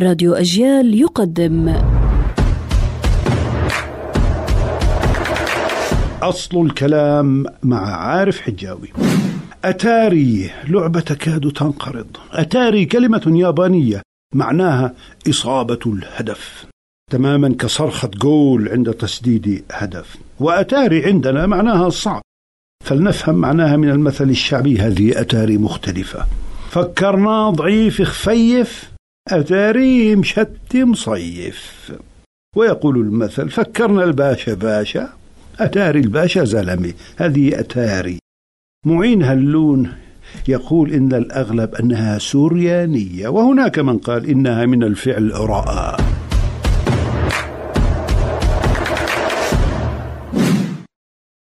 راديو أجيال يقدم. أصل الكلام مع عارف حجاوي. أتاري لعبة تكاد تنقرض. أتاري كلمة يابانية معناها إصابة الهدف. تماما كصرخة جول عند تسديد هدف. وأتاري عندنا معناها الصعب فلنفهم معناها من المثل الشعبي هذه أتاري مختلفة. فكرنا ضعيف خفيف أتاري مشت مصيف. ويقول المثل فكرنا الباشا باشا أتاري الباشا زلمي هذه أتاري. معين هلون يقول إن الأغلب أنها سوريانية وهناك من قال إنها من الفعل رأى